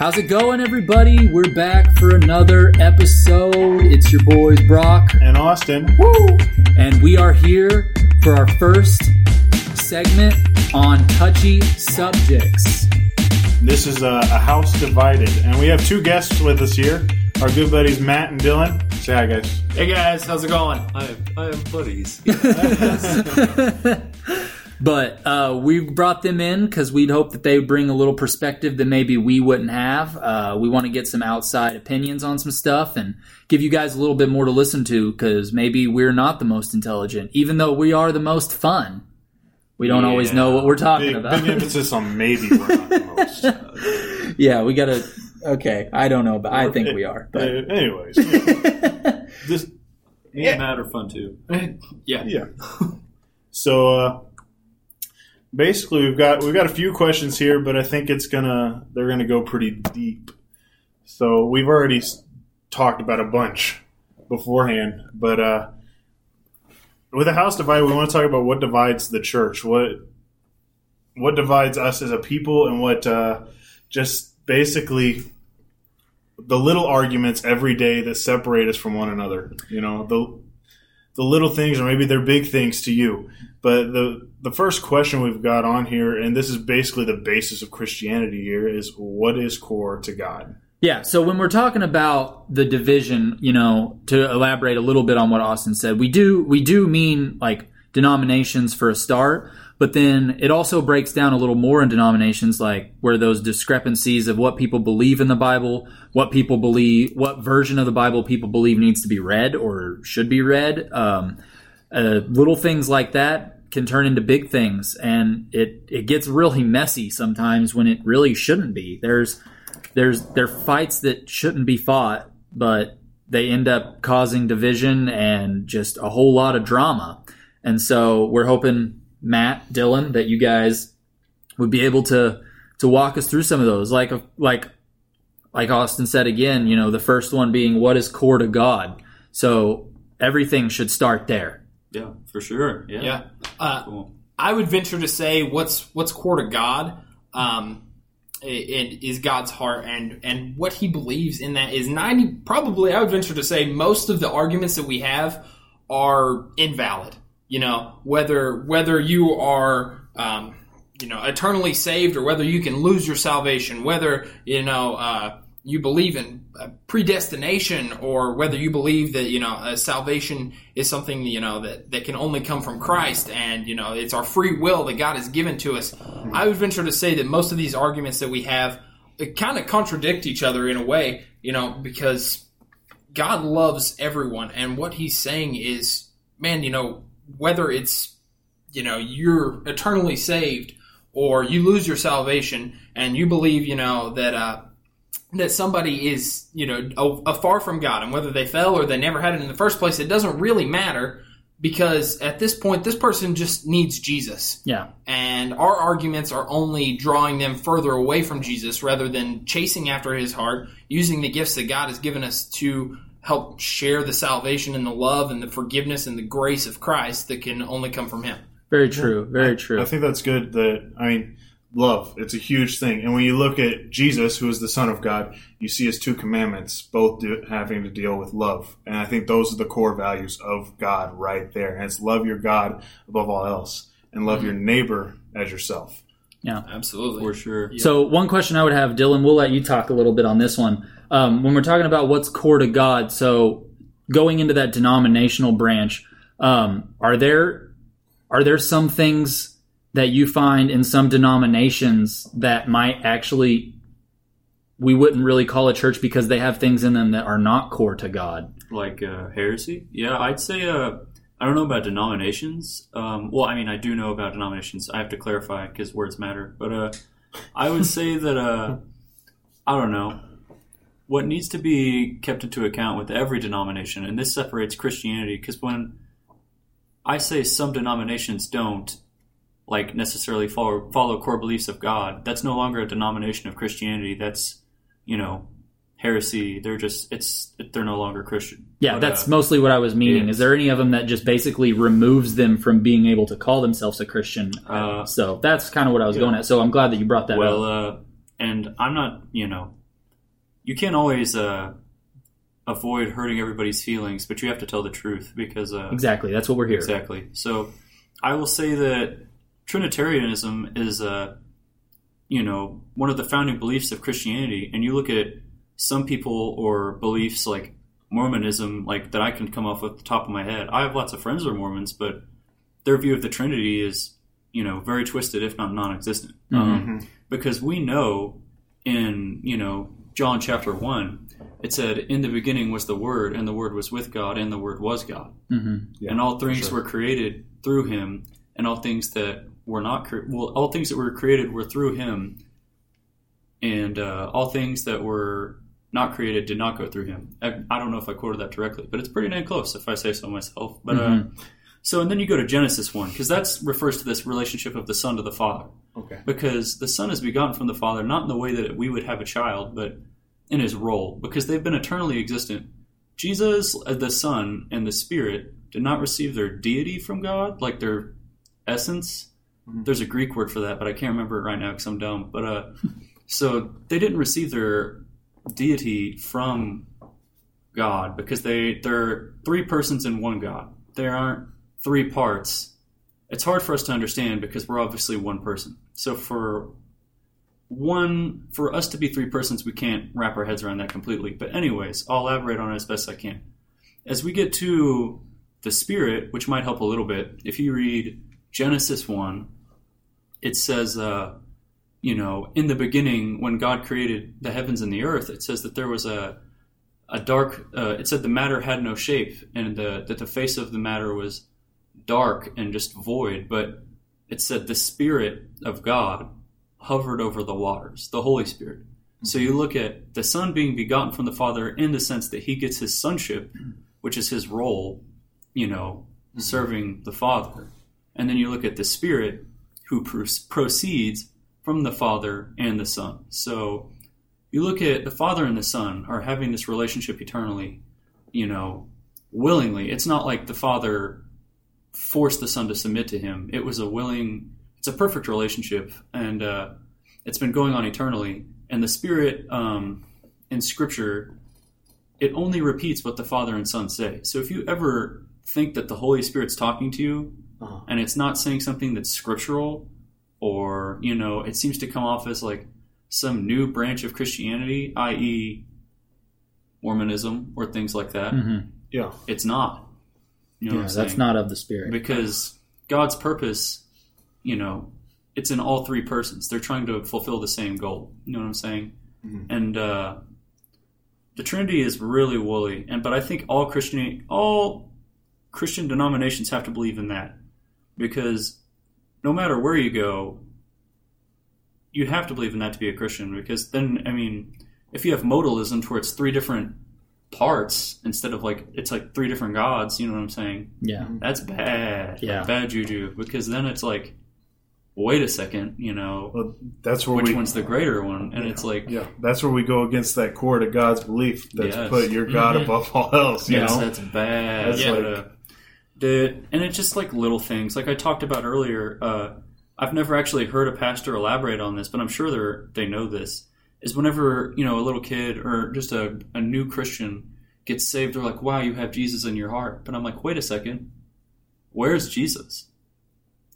How's it going, everybody? We're back for another episode. It's your boys, Brock. and Austin. Woo! And we are here for our first segment on touchy subjects. This is a, a house divided, and we have two guests with us here. Our good buddies Matt and Dylan. Say hi, guys. Hey guys, how's it going? I am, I am buddies. But uh, we brought them in because we'd hope that they would bring a little perspective that maybe we wouldn't have. Uh, we want to get some outside opinions on some stuff and give you guys a little bit more to listen to because maybe we're not the most intelligent, even though we are the most fun. We don't always know what we're talking Big, about. big emphasis on maybe we're not the most. yeah, we gotta. Okay, I don't know, but I think we are. Uh, But anyways, yeah. this Me and Matt are fun too. Yeah. yeah. So uh, basically, we've got we've got a few questions here, but I think it's gonna they're gonna go pretty deep. So we've already talked about a bunch beforehand, but uh, with a house divided, we want to talk about what divides the church. What what divides us as a people, and what uh, just basically the little arguments every day that separate us from one another. You know the the little things, or maybe they're big things to you. But the the first question we've got on here, and this is basically the basis of Christianity here, is what is core to God? Yeah, so when we're talking about the division, you know, to elaborate a little bit on what Austin said, we do we do mean like denominations for a start, but then it also breaks down a little more in denominations like where those discrepancies of what people believe in the Bible, what people believe, what version of the Bible people believe needs to be read or should be read, um, uh, little things like that can turn into big things, and it it gets really messy sometimes when it really shouldn't be. There's there's there fights that shouldn't be fought, but they end up causing division and just a whole lot of drama. And so we're hoping Matt, Dylan, that you guys would be able to to walk us through some of those. Like like like Austin said again, you know, the first one being what is core to God. So everything should start there. Yeah, for sure. Yeah. Yeah. Uh, Cool. I would venture to say what's what's core to God um, i- i- is God's heart, and and what He believes in that is ninety. Probably, I would venture to say most of the arguments that we have are invalid. You know, whether whether you are um, you know eternally saved or whether you can lose your salvation, whether you know. Uh, you believe in predestination or whether you believe that you know uh, salvation is something you know that, that can only come from christ and you know it's our free will that god has given to us i would venture to say that most of these arguments that we have kind of contradict each other in a way you know because god loves everyone and what he's saying is man you know whether it's you know you're eternally saved or you lose your salvation and you believe you know that uh that somebody is, you know, a, a far from God, and whether they fell or they never had it in the first place, it doesn't really matter because at this point, this person just needs Jesus. Yeah. And our arguments are only drawing them further away from Jesus rather than chasing after his heart, using the gifts that God has given us to help share the salvation and the love and the forgiveness and the grace of Christ that can only come from him. Very true. Very true. I think that's good. That I mean, love. It's a huge thing. And when you look at Jesus, who is the Son of God, you see his two commandments, both do, having to deal with love. And I think those are the core values of God right there. And it's love your God above all else, and love your neighbor as yourself. Yeah, absolutely. For sure. So one question I would have, Dylan, we'll let you talk a little bit on this one. Um, when we're talking about what's core to God, so going into that denominational branch, um, are there are there some things that you find in some denominations that might actually we wouldn't really call a church because they have things in them that are not core to God? Like uh, heresy? Yeah, I'd say. Uh, I don't know about denominations. Um, well, I mean, I do know about denominations. I have to clarify because words matter. But uh, I would say that uh, I don't know what needs to be kept into account with every denomination, and this separates Christianity because when I say some denominations don't like necessarily follow follow core beliefs of God, that's no longer a denomination of Christianity. That's you know heresy. They're just it's they're no longer Christian. Yeah, But, that's uh, mostly what I was meaning. yeah. Is there any of them that just basically removes them from being able to call themselves a Christian? Uh, so that's kind of what I was yeah. going at. So I'm glad that you brought that well, up. uh, and I'm not, you know, you can't always uh, avoid hurting everybody's feelings, but you have to tell the truth because uh, Exactly. That's what we're here. Exactly. So I will say that Trinitarianism is, uh, you know, one of the founding beliefs of Christianity. And you look at some people or beliefs like Mormonism, like that I can come off with the top of my head. I have lots of friends who are Mormons, but their view of the Trinity is, you know, very twisted, if not non-existent. Um, because we know in, you know, John chapter one, it said, "In the beginning was the Word, and the Word was with God, and the Word was God." hmm Yeah, and all things sure. were created through him, and all things that were not cre- well, all things that were created were through him, and uh, all things that were not created did not go through him. I, I don't know if I quoted that directly, but it's pretty dang close if I say so myself. But uh, Mhm. So, and then you go to Genesis one because that refers to this relationship of the son to the father. Okay. because the son is begotten from the father not in the way that we would have a child but in his role. Because they've been eternally existent. Jesus uh, the son and the spirit did not receive their deity from god like their essence. Mhm. there's a greek word for that but i can't remember it right now because i'm dumb. But uh so they didn't receive their deity from god because they they're three persons in one god. They aren't three parts it's hard for us to understand because we're obviously one person. So for one, for us to be three persons, we can't wrap our heads around that completely. But anyways, I'll elaborate on it as best I can. As we get to the Spirit, which might help a little bit, if you read Genesis one, it says, uh, you know, in the beginning, when God created the heavens and the earth, it says that there was a a dark. Uh, it said the matter had no shape, and the, that the face of the matter was dark and just void, but it said the Spirit of God hovered over the waters, the Holy Spirit. So you mm-hmm. look at the Son being begotten from the Father in the sense that he gets his sonship, which is his role, you know, mm-hmm. serving the Father. And then you look at the Spirit who pro- proceeds from the Father and the Son. So you look at the Father and the Son are having this relationship eternally, you know, willingly. It's not like the Father forced the son to submit to him. It was a willing, it's a perfect relationship, and uh, it's been going on eternally. And the Spirit um, in Scripture, it only repeats what the Father and Son say. So if you ever think that the Holy Spirit's talking to you, Uh-huh. and it's not saying something that's scriptural, or you know, it seems to come off as like some new branch of Christianity, i.e., Mormonism or things like that. hmm Yeah. It's not. You know Yeah, that's not of the spirit. because God's purpose, you know, it's in all three persons. They're trying to fulfill the same goal. You know what I'm saying? Mhm. And uh, the Trinity is really woolly, and but I think all Christian all Christian denominations have to believe in that because no matter where you go, you have to believe in that to be a Christian. Because then, I mean, if you have modalism where it's three different parts instead of like it's like three different gods, you know what I'm saying? Yeah. That's bad. Yeah. Bad juju. Because then it's like, wait a second, you know, Well, that's where which we. one's the greater one? And it's like, Yeah, that's where we go against that core to God's belief that's Yes. put your God Mhm. above all else. You yes, know, that's bad. That's But, like- uh, the, and it's just like little things. Like I talked about earlier, uh, I've never actually heard a pastor elaborate on this, but I'm sure they they know this. Is whenever you know a little kid or just a, a new Christian gets saved, they're like, "Wow, you have Jesus in your heart." But I'm like, wait a second, where's Jesus?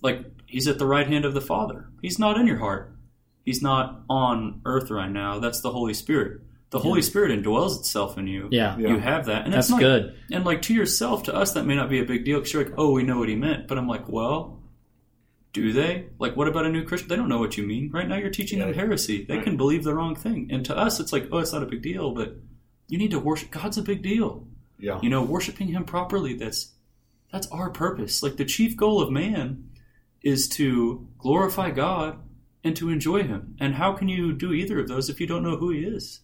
Like he's at the right hand of the Father. He's not in your heart. He's not on earth right now. That's the Holy Spirit. The Holy Spirit indwells itself in you. Yeah. Yeah. You have that, and That's not, good. and like to yourself, to us, that may not be a big deal because you're like, oh, we know what he meant. But I'm like, well, do they? Like, what about a new Christian? They don't know what you mean. Right now, you're teaching them heresy. They Right. can believe the wrong thing. And to us, it's like, oh, it's not a big deal. But you need to worship. God's a big deal. yeah, You know, worshiping Him properly. That's that's our purpose. Like the chief goal of man is to glorify God and to enjoy Him. And how can you do either of those if you don't know who He is?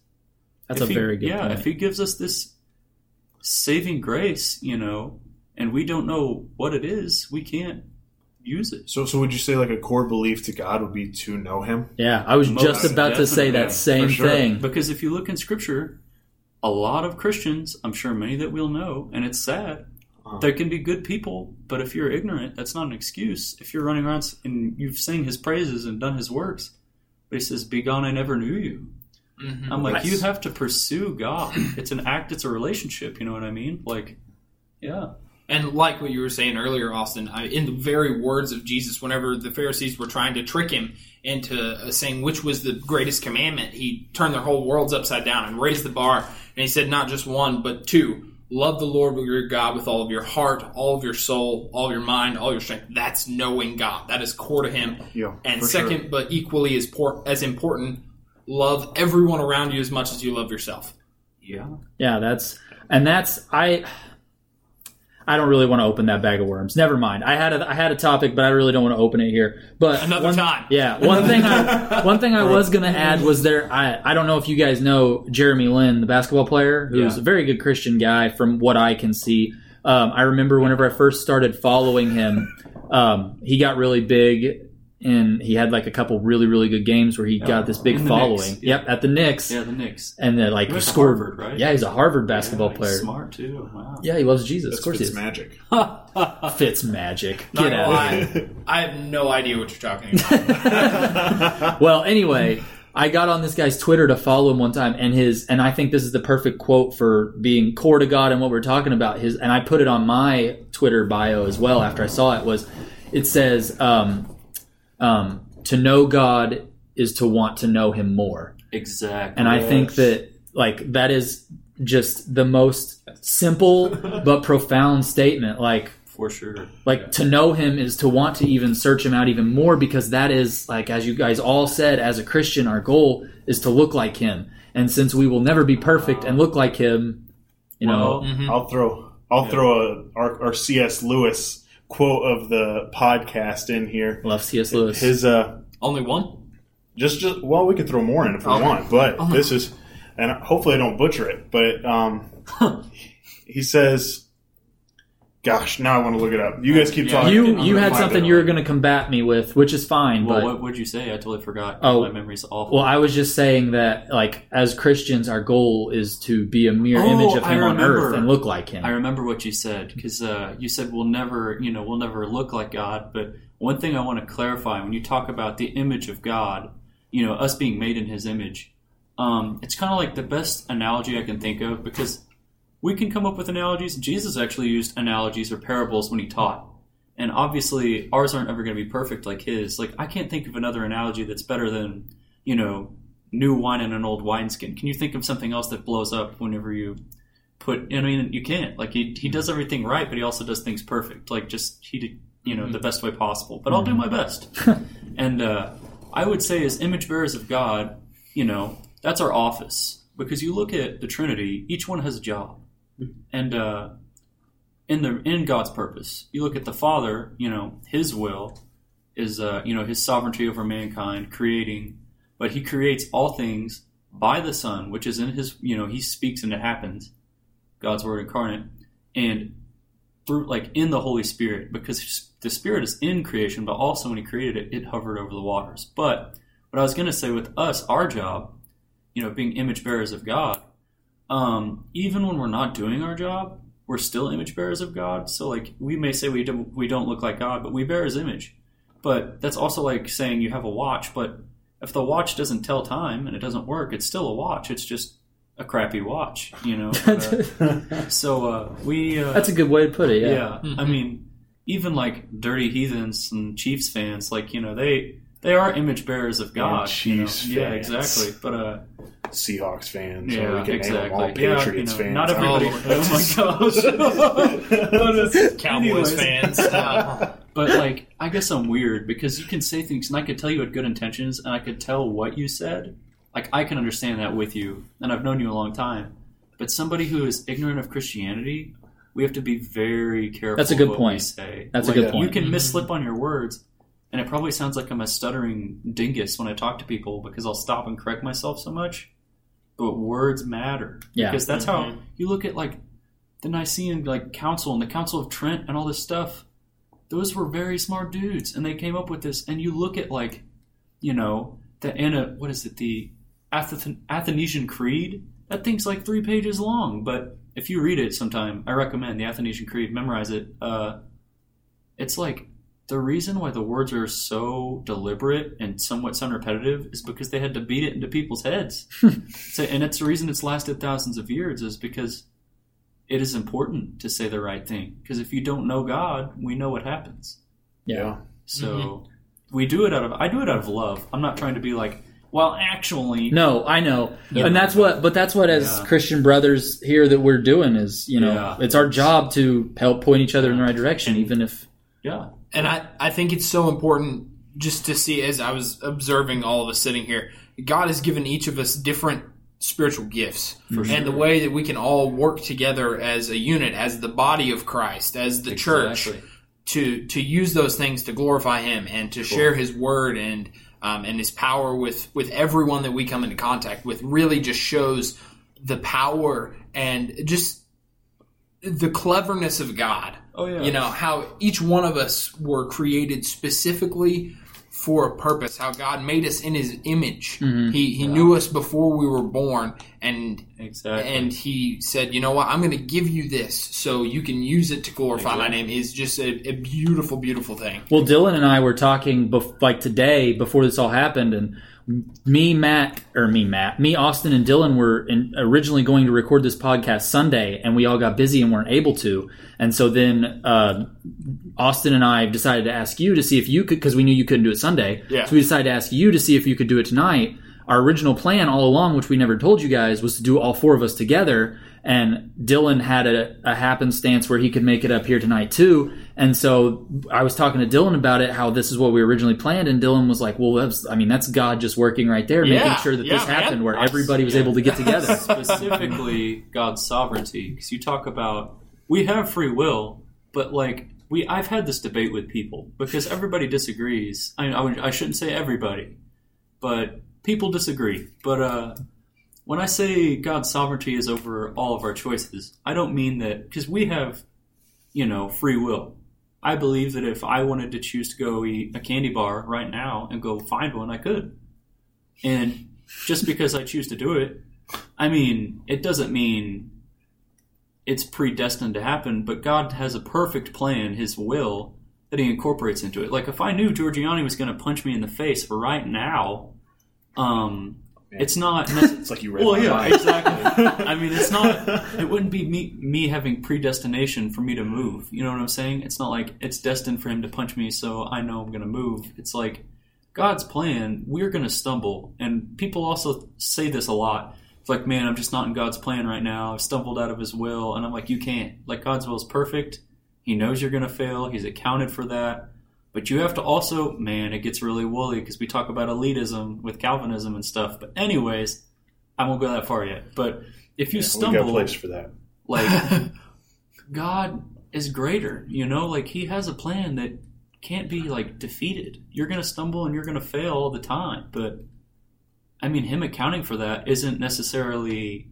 That's If a he- very good yeah point. if he gives us this saving grace you know and we don't know what it is we can't use it So, so would you say like a core belief to God would be to know Him? yeah, I was Most just about to say that same sure. thing. because if you look in scripture a lot of christians i'm sure many that we'll know and it's sad Uh-huh. there can be good people but if you're ignorant that's not an excuse if you're running around and you've sing his praises and done his works but he says be gone i never knew you Mhm. I'm like, Nice. you have to pursue God. It's an act. It's a relationship. You know what I mean? Like, yeah, And like what you were saying earlier, Austin, I, in the very words of Jesus, whenever the Pharisees were trying to trick him into uh, saying which was the greatest commandment, he turned their whole worlds upside down and raised the bar. And he said, not just one, but two. Love the Lord your God with all of your heart, all of your soul, all of your mind, all your strength. That's knowing God. That is core to Him. Yeah, And second, sure. but equally as, por- as important, love everyone around you as much as you love yourself. yeah. Yeah, that's and that's I. I don't really want to open that bag of worms. Never mind. I had a I had a topic, but I really don't want to open it here. But Another one- time. Yeah, one thing I one thing I was gonna add was there. I I don't know if you guys know Jeremy Lin, the basketball player, who's Yeah. a very good Christian guy from what I can see. Um, I remember whenever I first started following him, um, he got really big. And he had like a couple really, really good games where he Yeah. got this big following. Knicks, yeah. Yep, at the Knicks, Yeah, the Knicks. and then like He he went to scored. Harvard, right? Yeah, he's a Harvard basketball Yeah, he's player. Smart too. Wow. Yeah, he loves Jesus. That's of course he is. magic. Fitz magic. Get gonna out. lie, I have no idea what you're talking about. Well, anyway, I got on this guy's Twitter to follow him one time, and his and I think this is the perfect quote for being core to God and what we're talking about. His and I put it on my Twitter bio as well after I saw it. Was it says um, um, to know God is to want to know Him more, Exactly. and I think that like that is just the most simple but profound statement. Like for sure. like to know him is to want to even search him out even more because that is like as you guys all said as a christian our goal is to look like him and since we will never be perfect and look like him you know Well, I'll throw I'll throw a our, our C.S. Lewis quote of the podcast in here. love cs lewis His uh, Only one? just just well, we could throw more in if we Okay. want, but this is and hopefully I don't butcher it. But um, he says, "Gosh, now I want to look it up." You guys keep Yeah. talking. you I'm you had something you were going to combat me with which is fine well, but what would you say? I totally forgot. Oh. my memory's awful. well i was just saying that like as christians our goal is to be a mere Oh, image of him on earth and look like him I remember what you said because uh, you said we'll never, you know, we'll never look like God. But one thing I want to clarify when you talk about the image of God, you know, us being made in His image, um, it's kind of like the best analogy I can think of because we can come up with analogies. Jesus actually used analogies or parables when he taught. And obviously, ours aren't ever going to be perfect like his. Like, I can't think of another analogy that's better than, you know, new wine in an old wineskin. Can you think of something else that blows up whenever you put? I mean, you can't. Like, he, he does everything right, but he also does things perfect. Like, just, he did, you know, the best way possible. But I'll do my best. and uh, I would say, as image bearers of God, you know, that's our office. Because you look at the Trinity, each one has a job. And, uh, in the in God's purpose. You look at the Father, you know, His will is uh, you know His sovereignty over mankind, creating, but He creates all things by the Son, which is in His you know He speaks and it happens, God's Word incarnate, and through like in the Holy Spirit, because the Spirit is in creation, but also when He created it, it hovered over the waters. But what I was going to say with us, our job, you know, being image bearers of God, um, even when we're not doing our job, we're still image bearers of God. So like we may say we don't we don't look like God, but we bear His image. But that's also like saying you have a watch, but if the watch doesn't tell time and it doesn't work, it's still a watch. It's just a crappy watch, you know. But, uh, so uh, we uh, that's a good way to put it yeah. yeah, I mean, even like dirty heathens and Chiefs fans, like you know they they are image bearers of God. you know? Chiefs yeah, exactly. But uh, Seahawks fans. or yeah, we can exactly. name them all yeah, Patriots you know, fans. Not everybody. Oh, Oh, my gosh. but, Cowboys anyways. fans. Uh, But like, I guess I'm weird because you can say things, and I could tell you had good intentions, and I could tell what you said. Like I can understand that with you, and I've known you a long time. But somebody who is ignorant of Christianity, we have to be very careful. That's a good what point. Say. That's a Like, good You point. can Mhm. misslip on your words, and it probably sounds like I'm a stuttering dingus when I talk to people because I'll stop and correct myself so much. But words matter Yeah. because that's how Mhm. you look at like the Nicene like Council and the Council of Trent and all this stuff. Those were very smart dudes, and they came up with this. And you look at like, you know, the Anna, what is it, the Athen- Athanasian Creed? That thing's like three pages long, but if you read it sometime, I recommend the Athanasian Creed. Memorize it. Uh, it's like the reason why the words are so deliberate and somewhat sound repetitive is because they had to beat it into people's heads. so, and it's the reason it's lasted thousands of years is because it is important to say the right thing. Because if you don't know God, we know what happens. Yeah. So mm-hmm. we do it out of I do it out of love. I'm not trying to be like, well, actually, No, I know, Yeah. and that's what. But that's what, as Yeah. Christian brothers here, that we're doing is, you know, Yeah. it's our job to help point each other in the right direction, even if yeah, And I, I think it's so important just to see as I was observing all of us sitting here, God has given each of us different spiritual gifts. And the way that we can all work together as a unit, as the body of Christ, as the church, to to use those things to glorify Him and to share His word and um, and His power with with everyone that we come into contact with really just shows the power and just the cleverness of God. Oh, yeah. you know how each one of us were created specifically for a purpose. How God made us in His image. Mm-hmm. He He knew us before we were born and. exactly. And he said, "You know what? I'm going to give you this, so you can use it to glorify my name." Is just a, a beautiful, beautiful thing. Well, Dylan and I were talking bef- like today before this all happened, and me, Matt, or me, Matt, me, Austin, and Dylan were in, originally going to record this podcast Sunday, and we all got busy and weren't able to. And so then uh, Austin and I decided to ask you to see if you could, because we knew you couldn't do it Sunday. Yeah. So we decided to ask you to see if you could do it tonight. Our original plan all along, which we never told you guys, was to do all four of us together. And Dylan had a, a happenstance where he could make it up here tonight too. And so I was talking to Dylan about it, how this is what we originally planned. And Dylan was like, well, that's, I mean, that's God just working right there, Yeah, making sure that yeah, this man. happened where everybody was able to get together. specifically God's sovereignty because you talk about we have free will, but like we I've had this debate with people because everybody disagrees. I I, I shouldn't say everybody, but people disagree. But uh, when I say God's sovereignty is over all of our choices, I don't mean that because we have you know free will. I believe that if I wanted to choose to go eat a candy bar right now and go find one, I could. And just because I choose to do it, I mean, it doesn't mean it's predestined to happen, but God has a perfect plan, His will, that He incorporates into it. Like if I knew Giorgiani was going to punch me in the face right now, um, it's not. It's like you read well, yeah, mind. exactly. I mean, it's not. It wouldn't be me me having predestination for me to move. You know what I'm saying? It's not like it's destined for him to punch me, so I know I'm going to move. It's like God's plan. We're going to stumble, and people also say this a lot. It's like, man, I'm just not in God's plan right now. I've stumbled out of His will, and I'm like, you can't. Like God's will is perfect. He knows you're going to fail. He's accounted for that. But you have to also, man, it gets really woolly because we talk about elitism with Calvinism and stuff. But anyways, I won't go that far yet. But if you we got a stumble, place for that. like God is greater, you know, like He has a plan that can't be like defeated. You're going to stumble and you're going to fail all the time, but I mean, Him accounting for that isn't necessarily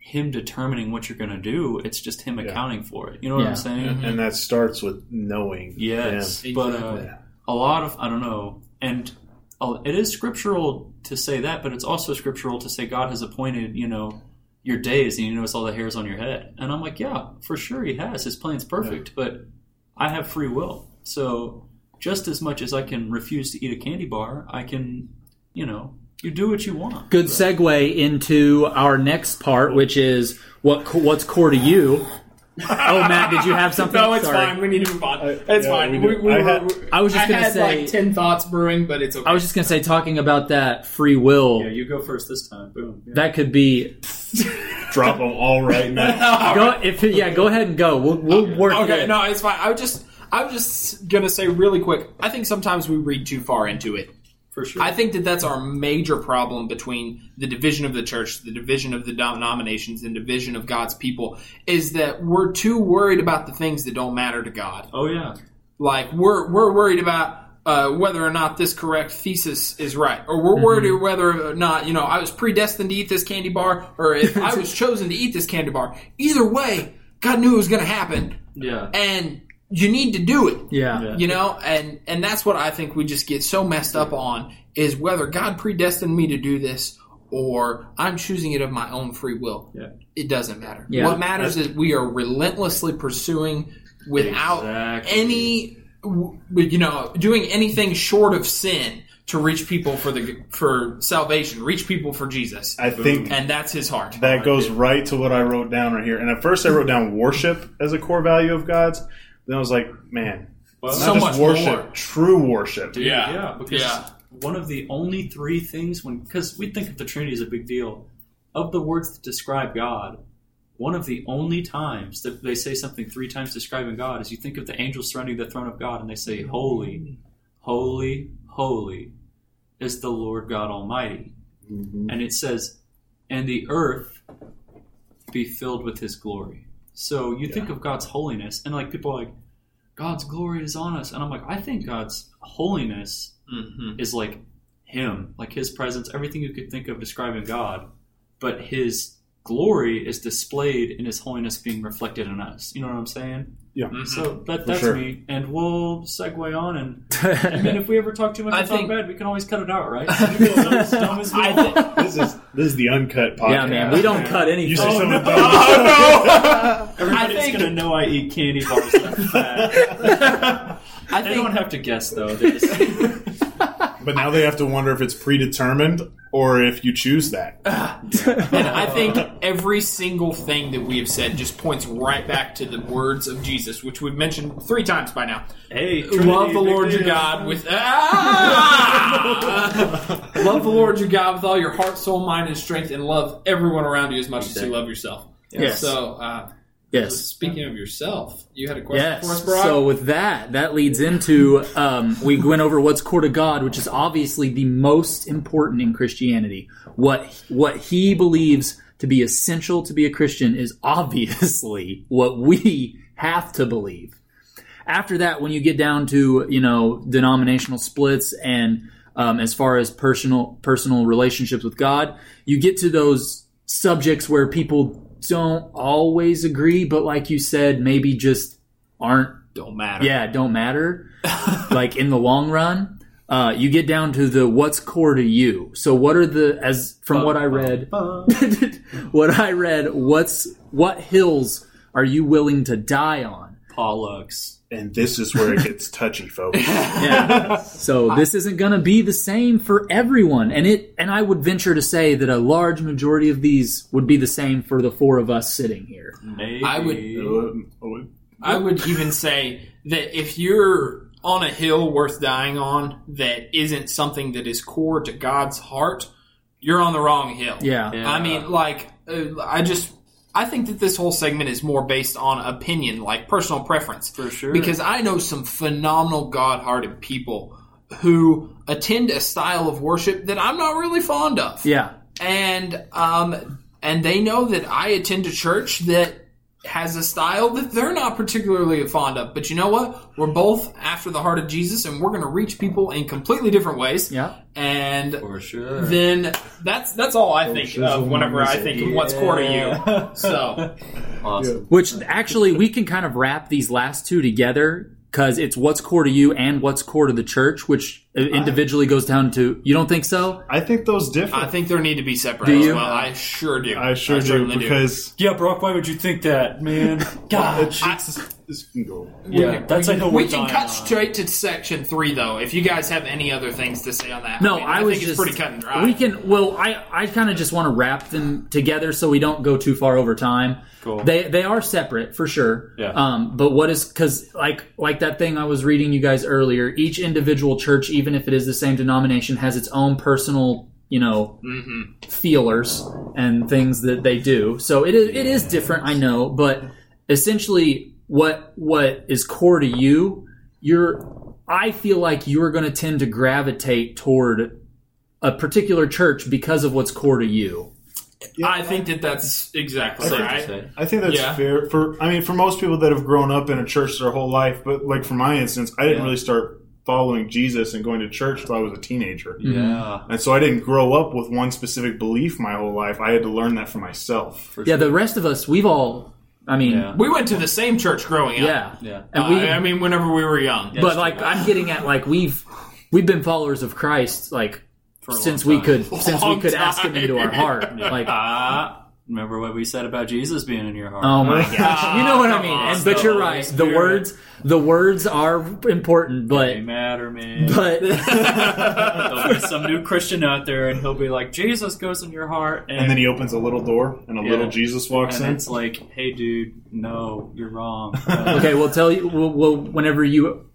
Him determining what you're going to do. It's just Him Yeah. accounting for it. You know what Yeah. I'm saying? And, and that starts with knowing. Yes, Him. but uh, Yeah. a lot of I don't know, and uh, it is scriptural to say that, but it's also scriptural to say God has appointed, you know, your days, and you notice all the hairs on your head. And I'm like, yeah, for sure, He has. His plan's perfect, but I have free will, so just as much as I can refuse to eat a candy bar, I can, you know, you do what you want. Good segue into our next part, which is what what's core to you. Oh, Matt, did you have something? No, it's Sorry. fine. We need to move on. It's yeah, fine. we We, do. we I had- I was just gonna say- like ten thoughts brewing, but it's okay. I was just going to say, talking about that free will, Yeah, you go first this time. Boom. Yeah. that could be. Drop them all right now. Go if yeah, go ahead and go. We'll we'll work. okay, in. no, it's fine. I was just, I was just gonna say really quick. I think sometimes we read too far into it. For sure. I think that that's our major problem between the division of the church, the division of the denominations, and division of God's people is that we're too worried about the things that don't matter to God. oh yeah, Like we're we're worried about uh, whether or not this correct thesis is right, or we're worried whether or not you know I was predestined to eat this candy bar, or if I was chosen to eat this candy bar. Either way, God knew it was going to happen, yeah, and you need to do it Yeah. Yeah. you know and and that's what i think we just get so messed up on is whether god predestined me to do this or i'm choosing it of my own free will Yeah. it doesn't matter Yeah. what matters is we are relentlessly pursuing without Exactly. any you know, doing anything short of sin to reach people for the for salvation, reach people for Jesus, I think and that's his heart. that goes right to what I wrote down right here. And at first, I wrote down worship as a core value of God's. Then I was like, man, Well, not So just much worship, more. true worship. Dude, Yeah. yeah, because Yeah. one of the only three things when because we think of the Trinity as a big deal, of the words that describe God, one of the only times that they say something three times describing God is you think of the angels surrounding the throne of God and they say, "Holy, holy, holy is the Lord God Almighty," mm-hmm. and it says, "And the earth be filled with His glory." So you think of God's holiness, and like people are like, God's glory is on us, and I'm like, I think God's holiness hmm is like him, like his presence, everything you could think of describing God, but his glory is displayed in his holiness being reflected in us. You know what I'm saying? Yeah. Mm-hmm. So that, that's sure. me, and we'll segue on. And I mean, if we ever talk too much I or talk think- bad, we can always cut it out, right? We go dumb as- dumb as we I want. think This is this is the uncut podcast. yeah, man, we don't cut anything. You say something oh, no. dumb. Everybody's I think- gonna know I eat candy bars. and I'm They think don't have to guess though. Just, But now they have to wonder if it's predetermined or if you choose that. And I think every single thing that we have said just points right back to the words of Jesus, which we've mentioned three times by now. hey, Love the Lord your. God with ah! love the Lord your God with all your heart, soul, mind, and strength, and love everyone around you as much as you love yourself. Yes. So, uh, yes. speaking of yourself, you had a question Yes. for us, Brock? So with that, that leads into um, we went over what's core to God, which is obviously the most important in Christianity. What what He believes to be essential to be a Christian is obviously what we have to believe. After that, when you get down to you know denominational splits and um, as far as personal personal relationships with God, you get to those subjects where people don't always agree, but like you said, maybe just aren't don't matter. yeah don't matter. like in the long run, uh, you get down to the what's core to you. So what are the as from what I read, what I read, what's what hills are you willing to die on? Pollux. And this is where it gets touchy, folks. Yeah. So this isn't going to be the same for everyone, and it and I would venture to say that a large majority of these would be the same for the four of us sitting here. Maybe. I would- I would even say that if you're on a hill worth dying on that isn't something that is core to God's heart, you're on the wrong hill. Yeah. Yeah. I mean, like, uh, I just, I think that this whole segment is more based on opinion, like personal preference. For sure. Because I know some phenomenal God hearted people who attend a style of worship that I'm not really fond of. Yeah. And, um, and they know that I attend a church that has a style that they're not particularly fond of. But you know what? We're both after the heart of Jesus and we're going to reach people in completely different ways. Yeah. And For sure. then that's that's all I think shizzle, of whenever I think of what's core to you. So awesome. Which actually we can kind of wrap these last two together because it's what's core to you and what's core to the church, which individually goes down to. You don't think so? I think those differ. I think there need to be separate Do you? well. I sure do. I sure do certainly because Yeah, Brock, why would you think that, man? God. Jesus, this can go. yeah, that's like a we we're can cut on. straight to section three, though. If you guys have any other things to say on that, No, mean, I, was think just it's pretty cut and dry. We can. Well, I I kind of just want to wrap them together so we don't go too far over time. Cool. They they are separate for sure. Yeah. Um. But what is because like like that thing I was reading you guys earlier. Each individual church, even if it is the same denomination, has its own personal you know Mhm. feelers and things that they do. So it is it is different, I know, but essentially what what is core to you, you're I feel like you're going to tend to gravitate toward a particular church because of what's core to you. I think that that's exactly Safe to right. say. I think that's Yeah. fair for. I mean, for most people that have grown up in a church their whole life, but like for my instance, I didn't Yeah. really start following Jesus and going to church until I was a teenager, Yeah. and so I didn't grow up with one specific belief my whole life. I had to learn that for myself. For Yeah, sure. the rest of us, we've all I mean, Yeah. We went to the same church growing up. yeah. Yeah. And Uh, we I mean, whenever we were young. but like I'm getting at like we've we've been followers of Christ like For a since long we could time. since we Long could ask him into our heart. Like Ah, remember what we said about Jesus being in your heart. Oh my gosh! You know what I mean. And, but you're right. The words, the words are important, but They matter, man. but There'll be some new Christian out there, and he'll be like, "Jesus goes in your heart," and, And then he opens a little door, and a Yeah. little Jesus walks and in. it's like, "Hey, dude, no, you're wrong." Uh, okay, we'll tell you. We'll, we'll whenever you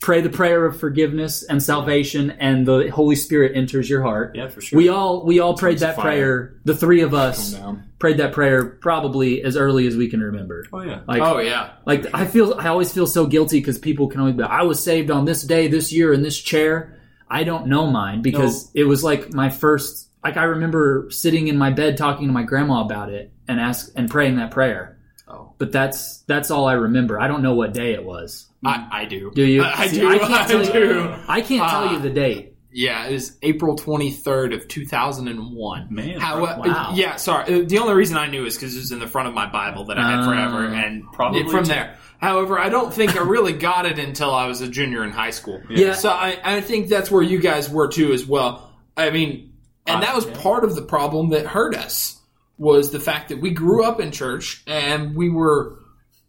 pray the prayer of forgiveness and salvation, and the Holy Spirit enters your heart. yeah, for sure. We all we all prayed that fire. prayer. The three of us prayed that prayer probably as early as we can remember. oh yeah. Like Oh yeah. Like I feel, I always feel so guilty because people can always be, I was saved on this day, this year, in this chair. I don't know mine because it was like my first. Like I remember sitting in my bed talking to my grandma about it and ask and praying that prayer. Oh. But that's that's all I remember. I don't know what day it was. I, I do. Do you? I, I See, do. I can't tell I you. do. I can't tell you the date. Yeah, it is April 23rd of 2001. Man, How, uh, wow. Yeah, sorry. Uh, The only reason I knew is because it was in the front of my Bible that I had forever, and Probably from too. there. However, I don't think I really got it until I was a junior in high school. Yeah. So I, I think that's where you guys were too, as well. I mean, and that was yeah. part of the problem that hurt us was the fact that we grew up in church and we were.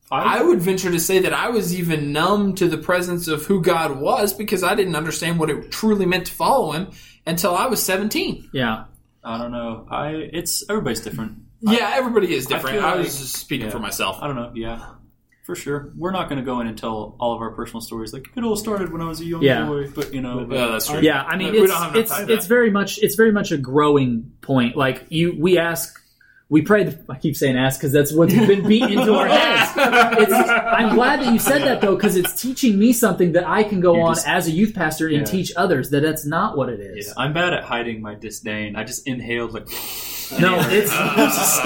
I would venture to say that I was even numb to the presence of who God was because I didn't understand what it truly meant to follow Him until I was 17. Yeah. I don't know. I it's everybody's different. Yeah, everybody is different. feel I, was like- just speaking yeah. for myself. I don't know. Yeah, for sure. We're not going to go in and tell all of our personal stories. Like it all started when I was a young Yeah. boy, but you know, Yeah, that's true. Yeah, I mean, We it's don't have it's, it's very much it's very much a growing point. Like you, we ask, we pray. The, I keep saying ask because that's what's been beaten into our heads. It's, I'm glad that you said that though because it's teaching me something that I can go You on just- as a youth pastor and Yeah. teach others that that's not what it is. yeah, I'm bad at hiding my disdain. I just inhaled like. No, it's it's,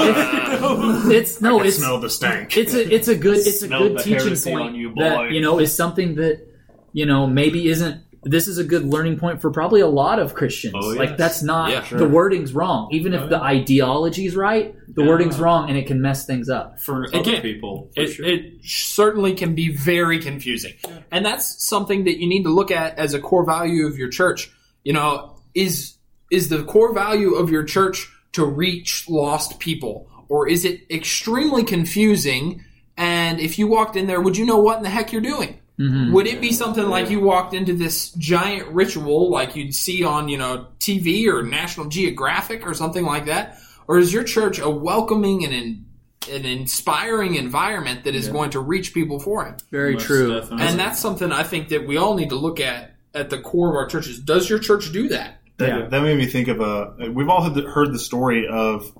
it's no, I it's smell the stank. it's a it's a good it's a good teaching point on you, that you know is something that you know maybe isn't this is a good learning point for probably a lot of Christians. Oh, Like that's not Yeah, the wording's wrong. Even if Oh, the ideology is right, the Yeah. wording's wrong and it can mess things up. for It other people. For It, sure. it certainly can be very confusing. And that's something that you need to look at as a core value of your church. You know, is is the core value of your church to reach lost people? Or is it extremely confusing? And if you walked in there, would you know what in the heck you're doing? Mm-hmm. Would it be something like you walked into this giant ritual like you'd see on, you know, TV or National Geographic or something like that? Or is your church a welcoming and in, an inspiring environment that is going to reach people for him? Very Most true. definitely. And that's something I think that we all need to look at at the core of our churches. Does your church do that? That, Yeah. that made me think of a. We've all the, heard the story of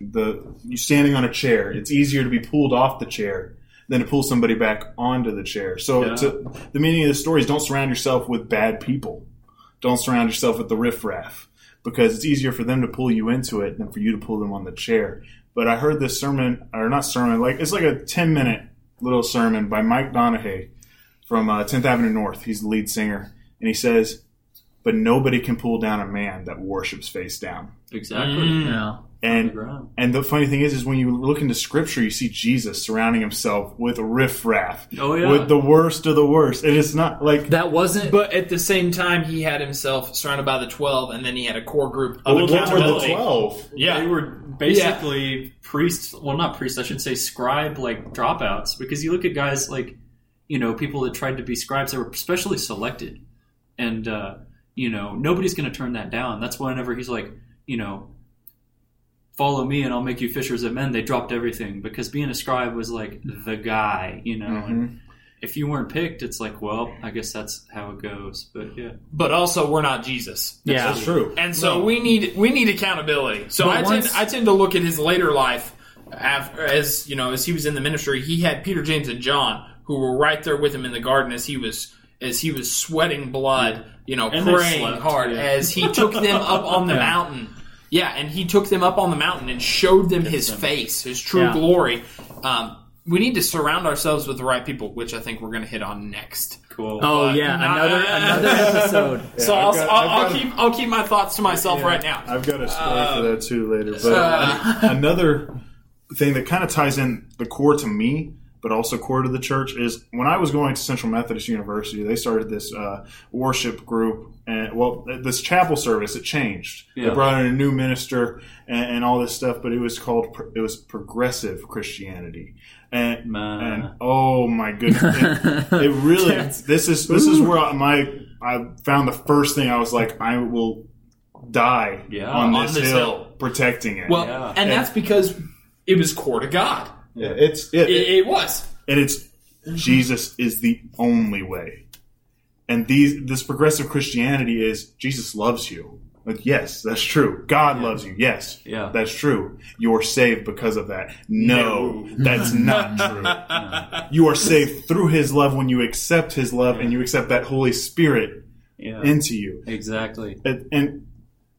the you standing on a chair. It's easier to be pulled off the chair than to pull somebody back onto the chair. So Yeah. to, the meaning of the story is don't surround yourself with bad people. Don't surround yourself with the riffraff because it's easier for them to pull you into it than for you to pull them on the chair. But I heard this sermon, or not sermon, like it's like a ten minute little sermon by Mike Donehey from uh, 10th Avenue North. He's the lead singer, and he says, "But nobody can pull down a man that worships face down." exactly. Mm. Yeah. And and the funny thing is, is when you look into Scripture, you see Jesus surrounding himself with riffraff, Oh yeah. with the worst of the worst. And it's not like That wasn't But at the same time, he had himself surrounded by the 12, and then he had a core group of well, what were the twelve? Yeah. They were basically priests. Well, not priests. I should say scribe like dropouts because you look at guys like you know people that tried to be scribes They were specially selected, and uh, you know nobody's going to turn that down. That's why whenever he's like you know. Follow me and I'll make you fishers of men. They dropped everything because being a scribe was like the guy, you know. Mm-hmm. And if you weren't picked, it's like, well, I guess that's how it goes. But yeah, But also, we're not Jesus. yeah. That's true. And so No. we need we need accountability. So But I once- tend I tend to look at his later life after, as you know as he was in the ministry. He had Peter, James, and John who were right there with him in the garden as he was as he was sweating blood, you know, And praying hard yeah. as he took them up on the mountain. Yeah, and he took them up on the mountain and showed them his face, his true Yeah. glory. Um, we need to surround ourselves with the right people, which I think we're going to hit on next. cool. Oh But yeah, not- another another episode. so I've I'll, got- I'll, I've I'll got- keep I'll keep my thoughts to myself Yeah, right now. I've got a story for that too later. But uh, another thing that kind of ties in the core to me but also core to the church is when I was going to Central Methodist University, they started this uh, worship group, and well, this chapel service it changed. They brought in a new minister and, and all this stuff, but it was called it was progressive Christianity, and and oh my goodness, it, it really this is this is where I- my I found the first thing I was like I will die Yeah, on on this, this hill, hill. protecting it. Well, Yeah. and that's because it was core to God. Yeah, it's it, It, it was. and it's Jesus is the only way. And these this progressive Christianity is Jesus loves you. Like, yes, that's true. God loves you. Yes, Yeah. that's true. You're saved because of that. No, that's not true. You are saved through His love when you accept His love and you accept that Holy Spirit Yeah. into you. exactly. And, and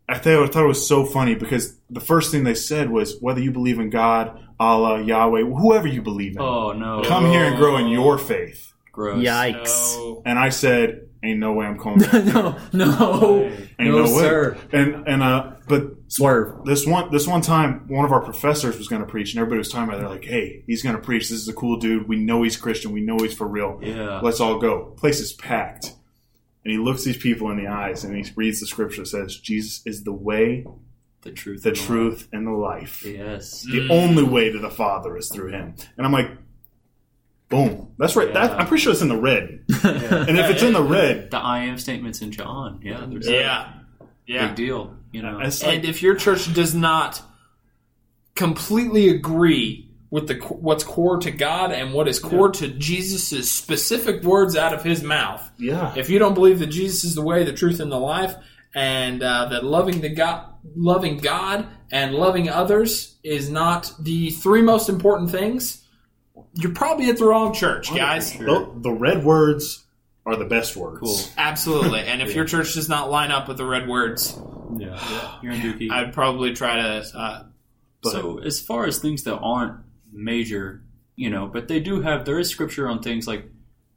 I thought, I thought it was so funny because the first thing they said was whether you believe in God, Allah, Yahweh, whoever you believe in, Oh no. come here and grow in your faith. Gross. Yikes. No. And I said, "Ain't no way I'm calling back. no, no, Ain't no, no, way." sir. And and uh, but Swerve. this one this one time, one of our professors was going to preach, and everybody was talking about. it. They're like, "Hey, he's going to preach. This is a cool dude. We know he's Christian. We know he's for real. Yeah. Let's all go." Place is packed, and he looks these people in the eyes, and he reads the scripture that says, "Jesus is the way, The truth. the and life. truth, and the life. Yes. The only way to the Father is through Him." And I'm like. Boom! That's right. That, I'm pretty sure it's in the red. Yeah. And if it's in the red, the I am statements in John. Yeah. There's Yeah. a Yeah. big deal. You know. like, And if your church does not completely agree with the what's core to God and what is core to Jesus' specific words out of his mouth, yeah, if you don't believe that Jesus is the way, the truth, and the life, and uh, that loving the God, loving God and loving others is not the three most important things, you're probably at the wrong church, guys. The, the red words are the best words. Cool. Absolutely. And if your church does not line up with the red words, yeah. You're in Dookie. I'd probably try to. Uh, so as far as things that aren't major, you know, but they do have there is scripture on things like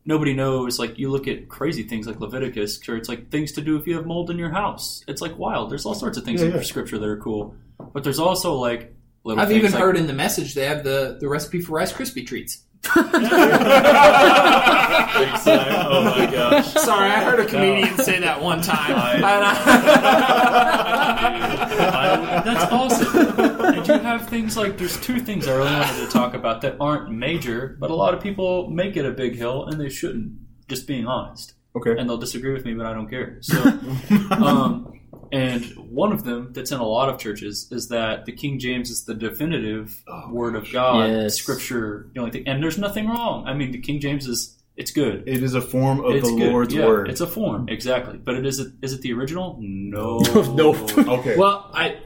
nobody knows. Like you look at crazy things like Leviticus, where it's like things to do if you have mold in your house. It's like wild. There's all sorts of things Yeah, in yeah. scripture that are cool, but there's also like little. I've things even like- heard in the message they have the, the recipe for Rice Krispie treats. Oh my gosh. Sorry, I heard a comedian say that one time. I- And I- I- that's awesome. And you have things like there's two things I really wanted to talk about that aren't major, but a lot of people make it a big hill and they shouldn't. Just being honest, Okay. and they'll disagree with me, but I don't care. So, um, and one of them that's in a lot of churches is that the King James is the definitive Oh, word of God, Yes. Scripture, the only thing. And there's nothing wrong. I mean, the King James is it's good. It is a form of it's the good. Lord's Yeah, word. It's a form, exactly. But it is it is it the original? No. No. okay. well, I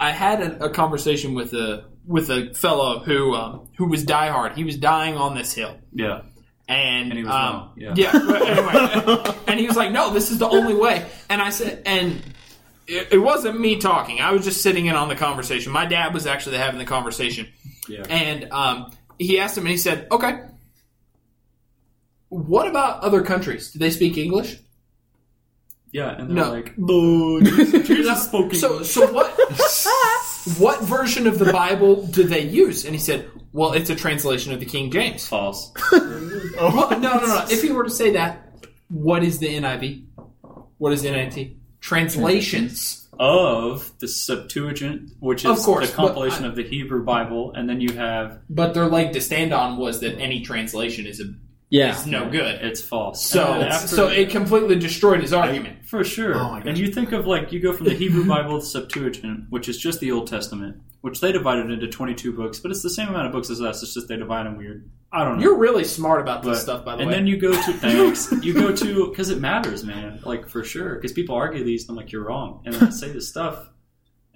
I had a, a conversation with a with a fellow who um, who was diehard. He was dying on this hill. Yeah. And, And he was um, wrong, yeah. but anyway, and he was like, "No, this is the only way." And I said, and it, it wasn't me talking. I was just sitting in on the conversation. My dad was actually having the conversation, Yeah. and um, he asked him, and he said, "Okay, what about other countries? Do they speak English?" Yeah, and they're No. like, no, Jesus spoke So, English. so what? what version of the Bible do they use? And he said, "Well, it's a translation of the King James." False. Well, no, no, no. If he were to say that, what is the NIV? What is NLT? Translations. Of the Septuagint, which Of is course, the but compilation I- of the Hebrew Bible, and then you have But their leg to stand on was that any translation is a, Yeah. is no good. it's false. So, And after- so it completely destroyed his argument. For sure. Oh my gosh. and you think of like you go from the Hebrew Bible to the Septuagint, which is just the Old Testament, which they divided into twenty two books, but it's the same amount of books as us. It's just they divide them weird. I don't know. You're really smart about this But- stuff, by the way. and way. then you go to thanks. you go to because it matters, man. Like for sure, because people argue these. And I'm like, you're wrong, and I say this stuff,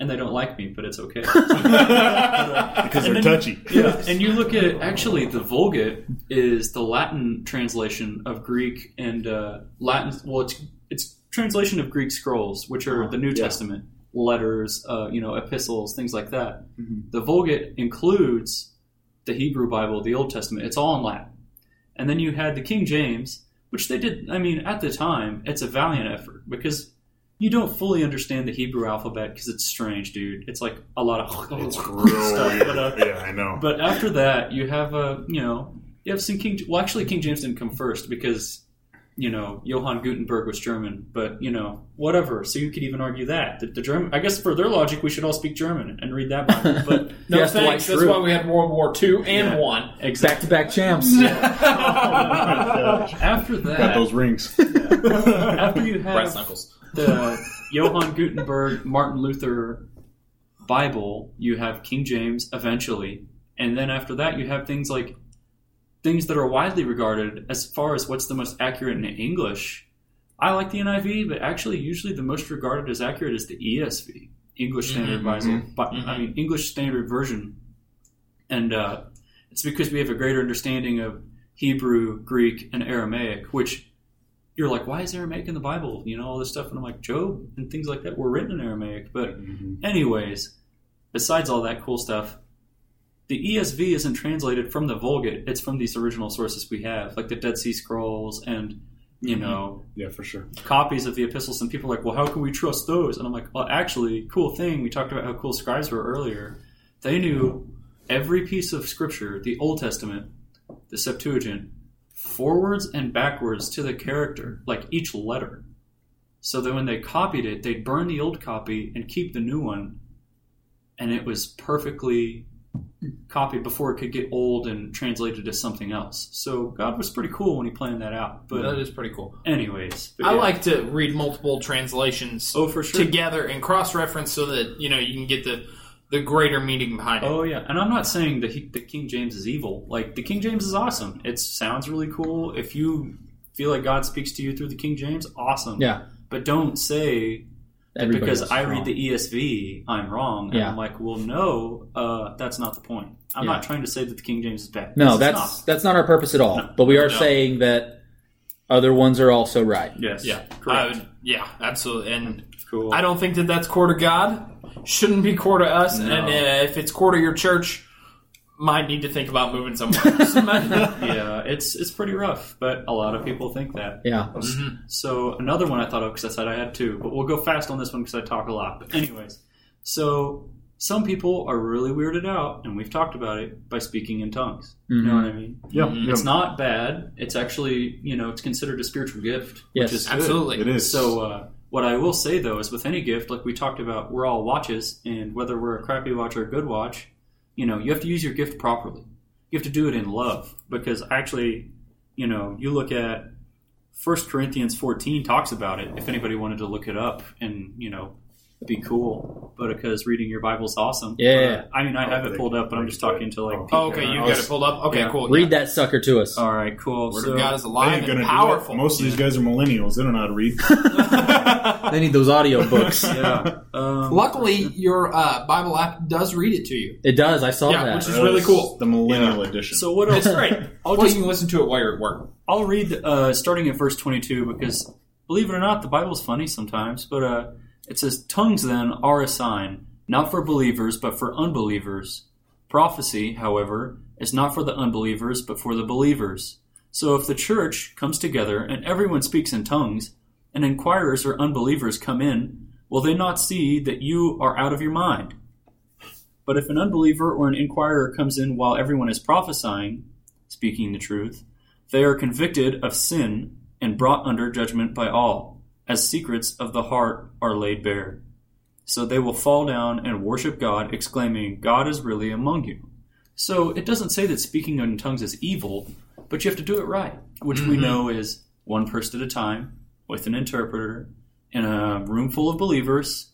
and they don't like me, but it's okay. because and they're then- touchy. yeah, and you look at actually the Vulgate is the Latin translation of Greek and uh, Latin. Well, it's it's translation of Greek scrolls, which are the New Yeah. Testament letters, uh, you know, epistles, things like that. Mhm. The Vulgate includes the Hebrew Bible, the Old Testament. It's all in Latin, and then you had the King James, which they did. I mean, at the time, it's a valiant effort because. You don't fully understand the Hebrew alphabet because it's strange, dude. It's like a lot of It's real stuff. weird. But, uh, yeah, I know. but after that, you have a you know You have seen King. Well, actually, King James didn't come first because you know Johann Gutenberg was German. But you know, whatever. So you could even argue that that the German. I guess for their logic, we should all speak German and read that Bible. But No Yes, thanks. That's Schrute. why we had World War II and Yeah. one. Back to back champs. after Got that, those rings. after you have Brass knuckles. The Johann Gutenberg, Martin Luther Bible, you have King James eventually, and then after that, you have things like things that are widely regarded as far as what's the most accurate in English. I like the NIV, but actually, usually the most regarded as accurate is the ESV, English Standard Mhm, Bible. mhm, But mhm. I mean, English Standard Version, and uh, it's because we have a greater understanding of Hebrew, Greek, and Aramaic, which you're like, why is Aramaic in the Bible? You know, all this stuff. And I'm like, Job and things like that were written in Aramaic. But, mm-hmm. anyways, besides all that cool stuff, the ESV isn't translated from the Vulgate. It's from these original sources we have, like the Dead Sea Scrolls and, you mm-hmm. know, Yeah, for sure. copies of the epistles. And people are like, well, how can we trust those? And I'm like, well, actually, cool thing. We talked about how cool scribes were earlier. They knew every piece of scripture, the Old Testament, the Septuagint, forwards and backwards to the character, like each letter. So that when they copied it, they'd burn the old copy and keep the new one. And it was perfectly copied before it could get old and translated to something else. So God was pretty cool when he planned that out. But that is pretty cool. anyways, I yeah. like to read multiple translations Oh, for sure. together and cross reference so that you know you can get the the greater meaning behind it. Oh yeah, and I'm not saying that the King James is evil. Like the King James is awesome. It sounds really cool. If you feel like God speaks to you through the King James, awesome. Yeah. But don't say that because else is I read the ESV, I'm wrong. And Yeah. I'm like, well, no, uh, that's not the point. I'm Yeah. not trying to say that the King James is bad. No, that's not. that's not our purpose at all. No. but we are No. saying that other ones are also right. yes, yeah, I correct. would- yeah, absolutely. And cool. I don't think that that's core to God. Shouldn't be core to us. No. And uh, if it's core to your church, might need to think about moving somewhere. yeah, it's it's pretty rough, but a lot of people think that. Yeah. So another one I thought of because I said I had two, but we'll go fast on this one because I talk a lot. But anyways, so some people are really weirded out, and we've talked about it by speaking in tongues. You know Mhm. what I mean? Yeah, Mhm. It's not bad. It's actually you know it's considered a spiritual gift, Yes. which is good. Absolutely. It is. So uh, what I will say though is with any gift, like we talked about, we're all watches, and whether we're a crappy watch or a good watch, you know, you have to use your gift properly. You have to do it in love because actually, you know, you look at First Corinthians 14 talks about it. If anybody wanted to look it up and you know be cool, but because reading your Bible's awesome. Yeah. Uh, I mean, I have it pulled up, but I'm just talking to like. Oh. people. Oh, okay, you got it pulled up. Okay, yeah. cool. Read that sucker to us. All right, cool. Word So- of God is alive and powerful. Most of these guys are millennials. They don't know how to read. They need those audio books. yeah. Um, Luckily, your uh, Bible app does read it to you. It does. I saw Yeah, that. which is really cool. The millennial Yeah. edition. So what else? It's great. I'll well, just you can listen to it while you're at work. I'll read uh, starting at verse 22 because, believe it or not, the Bible's funny sometimes. But uh, it says, Tongues then are a sign, not for believers, but for unbelievers. Prophecy, however, is not for the unbelievers, but for the believers. So if the church comes together and everyone speaks in tongues, and inquirers or unbelievers come in, will they not see that you are out of your mind? But if an unbeliever or an inquirer comes in while everyone is prophesying, speaking the truth, they are convicted of sin and brought under judgment by all, as secrets of the heart are laid bare. So they will fall down and worship God, exclaiming, God is really among you. So it doesn't say that speaking in tongues is evil, but you have to do it right, which we Mhm. know is one person at a time, with an interpreter, in a room full of believers,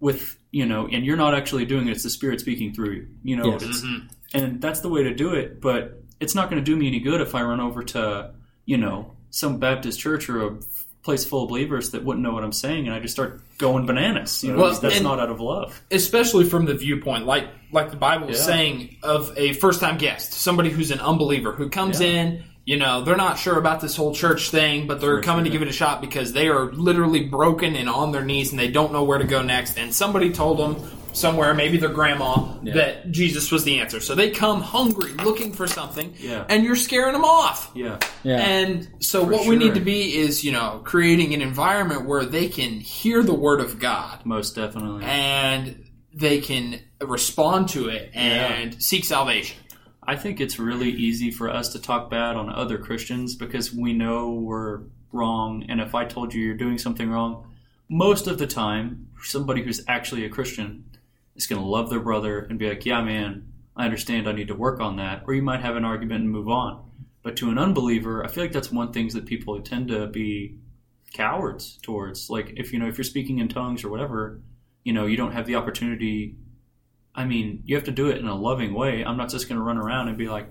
with, you know, and you're not actually doing it, it's the Spirit speaking through you. You know, Yes. it's, Mhm. and that's the way to do it but it's not going to do me any good if i run over to you know some baptist church or a place full of believers that wouldn't know what i'm saying and i just start going bananas you know Well, that's not out of love especially from the viewpoint, like like the Bible is Yeah. saying, of a first time guest, somebody who's an unbeliever who comes Yeah. in. You know, they're not sure about this whole church thing, but they're For coming to give it a shot because they are literally broken and on their knees and they don't know where to go next. And somebody told them somewhere, maybe their grandma, Yeah. that Jesus was the answer. So they come hungry, looking for something, Yeah. and you're scaring them off. yeah Yeah. And so For what we need to be is, you know, creating an environment where they can hear the word of God most definitely and they can respond to it and seek salvation. I think it's really easy for us to talk bad on other Christians because we know we're wrong. And if I told you you're doing something wrong, most of the time, somebody who's actually a Christian is going to love their brother and be like, yeah, man, I understand I need to work on that. Or you might have an argument and move on. But to an unbeliever, I feel like that's one thing that people tend to be cowards towards. Like if you know if you're speaking in tongues or whatever, you know you don't have the opportunity. I mean, you have to do it in a loving way. I'm not just going to run around and be like,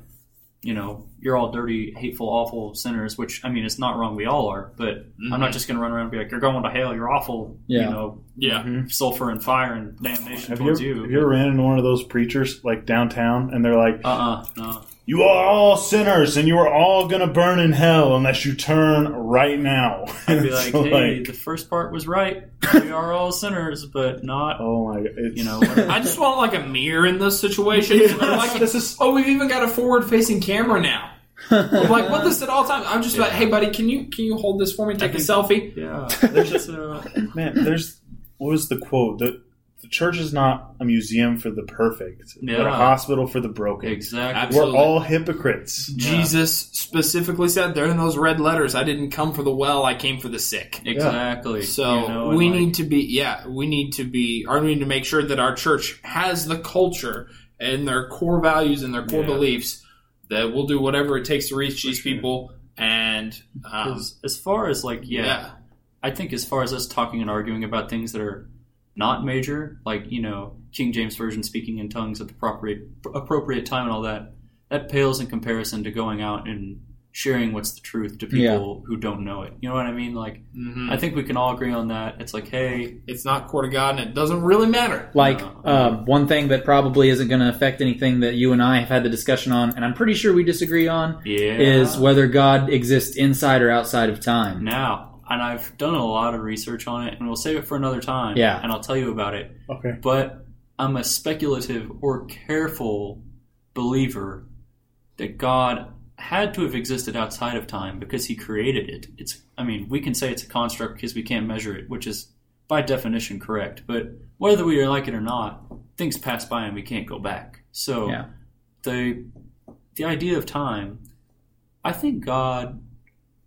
you know, you're all dirty, hateful, awful sinners. Which I mean, it's not wrong. We all are, but I'm not just going to run around and be like, you're going to hell. You're awful. Yeah. You know, Yeah. sulfur and fire and damnation Have you, towards ever, you. have you ever ran into one of those preachers like downtown and they're like, uh uh no. You are all sinners and you are all going to burn in hell unless you turn right now. I'd be like, So, hey, like, the first part was right. We are all sinners, but not. oh my god. It's, You know. I just want like a mirror in those situations. Yes, like, this is- oh, we've even got a forward-facing camera now. I'm like, what this at all times? I'm just like, hey, buddy, can you can you hold this for me? Take a selfie. Yeah. There's It's, uh, man, there's what was the quote? The the church is not a museum for the perfect, but a hospital for the broken. exactly. Absolutely. We're all hypocrites. Jesus specifically said there in those red letters, I didn't come for the well, I came for the sick. Exactly. So You know, we like- need to be, yeah, we need to be, or we need to make sure that our church has the culture and their core values and their core Yeah. beliefs that we'll do whatever it takes to reach these sure. people. And um, 'cause as far as like, yeah, yeah, I think as far as us talking and arguing about things that are not major, like you know, King James version speaking in tongues at the appropriate appropriate time and all that, that pales in comparison to going out and sharing what's the truth to people who don't know it. You know what I mean? Like, mhm. I think we can all agree on that. It's like, hey, it's not court of God, and it doesn't really matter. Like No. uh, one thing that probably isn't going to affect anything that you and I have had the discussion on, and I'm pretty sure we disagree on, yeah, is whether God exists inside or outside of time. now. And I've done a lot of research on it, and we'll save it for another time. Yeah. and I'll tell you about it. Okay. but I'm a speculative or careful believer that God had to have existed outside of time because he created it. It's I mean, we can say it's a construct because we can't measure it, which is by definition correct, but whether we like it or not, things pass by and we can't go back. So Yeah. the the idea of time, I think God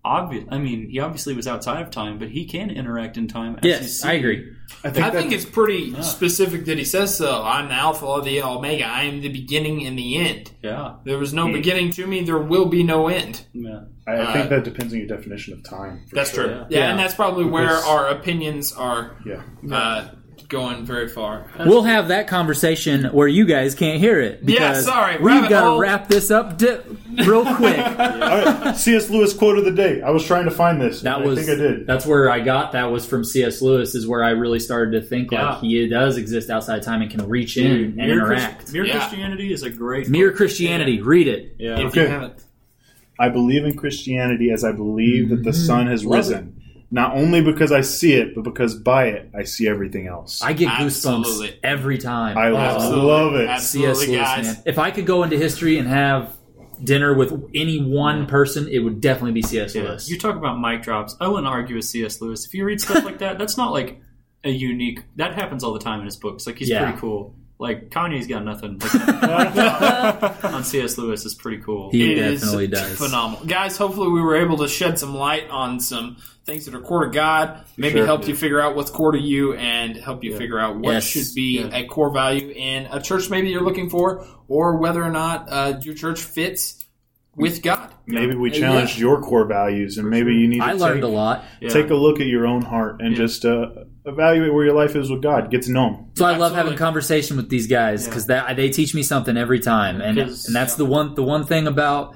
obvious I mean, he obviously was outside of time, but he can interact in time as you Yes, I agree. I think, I think it's pretty specific that he says so. I'm the Alpha, the Omega. I am the beginning and the end. Yeah. There was no Hmm. beginning to me. There will be no end. Yeah. I, I think uh, that depends on your definition of time. That's sure. true. Yeah. Yeah, Yeah. and that's probably where Because- our opinions are Yeah. uh, going very far. We'll have that conversation where you guys can't hear it. Yeah, sorry, We've got to wrap this up di- real quick. All right, C.S. Lewis quote of the day. I was trying to find this. That was I think I did. that's where I got that was from C.S. Lewis is where I really started to think Yeah. like he does exist outside time and can reach in and Mere, Chris- interact. Mere Yeah. Christianity is a great Mere book. Christianity, read it. Yeah. If Okay. you haven't, I believe in Christianity as I believe that the Mm-hmm. sun has Love risen. Not only because I see it, but because by it I see everything else. I get Absolutely. goosebumps every time. I Absolutely. love it. Absolutely, C.S. Lewis, guys. man. If I could go into history and have dinner with any one person, it would definitely be C.S. Lewis. You talk about mic drops. I wouldn't argue with C.S. Lewis. If you read stuff like that, that's not like a unique. That happens all the time in his books. Like he's Yeah. pretty cool. Like Kanye's got nothing. Like, on C.S. Lewis is pretty cool. He It definitely does. phenomenal, guys. Hopefully, we were able to shed some light on some things that are core to God. Maybe Sure. help you figure out what's core to you, and help you Yeah. figure out what Yes. should be Yeah. a core value in a church maybe you're looking for, or whether or not uh, your church fits with God. Maybe we Yeah. challenged your core values, and maybe you need to I learned take, a lot. Yeah. take a look at your own heart and Yeah. just uh, evaluate where your life is with God. Get to know Him. So I love Absolutely. having conversation with these guys because that they teach me something every time, and 'Cause- and that's the one the one thing about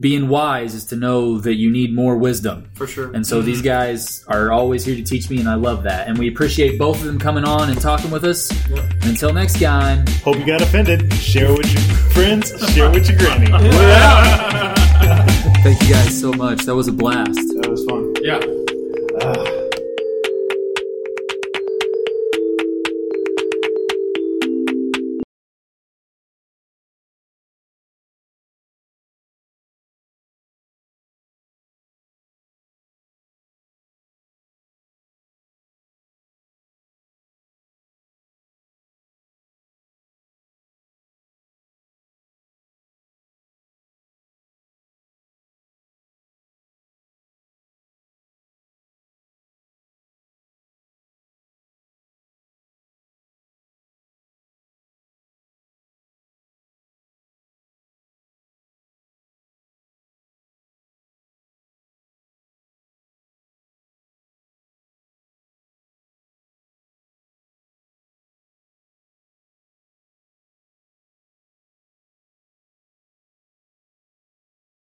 being wise is to know that you need more wisdom. for sure. And so these guys are always here to teach me, and I love that. And we appreciate both of them coming on and talking with us. And until next time, Hope you got offended. Share with your friends. Share with your granny. thank you guys so much. That was a blast. That was fun. Yeah. Ah.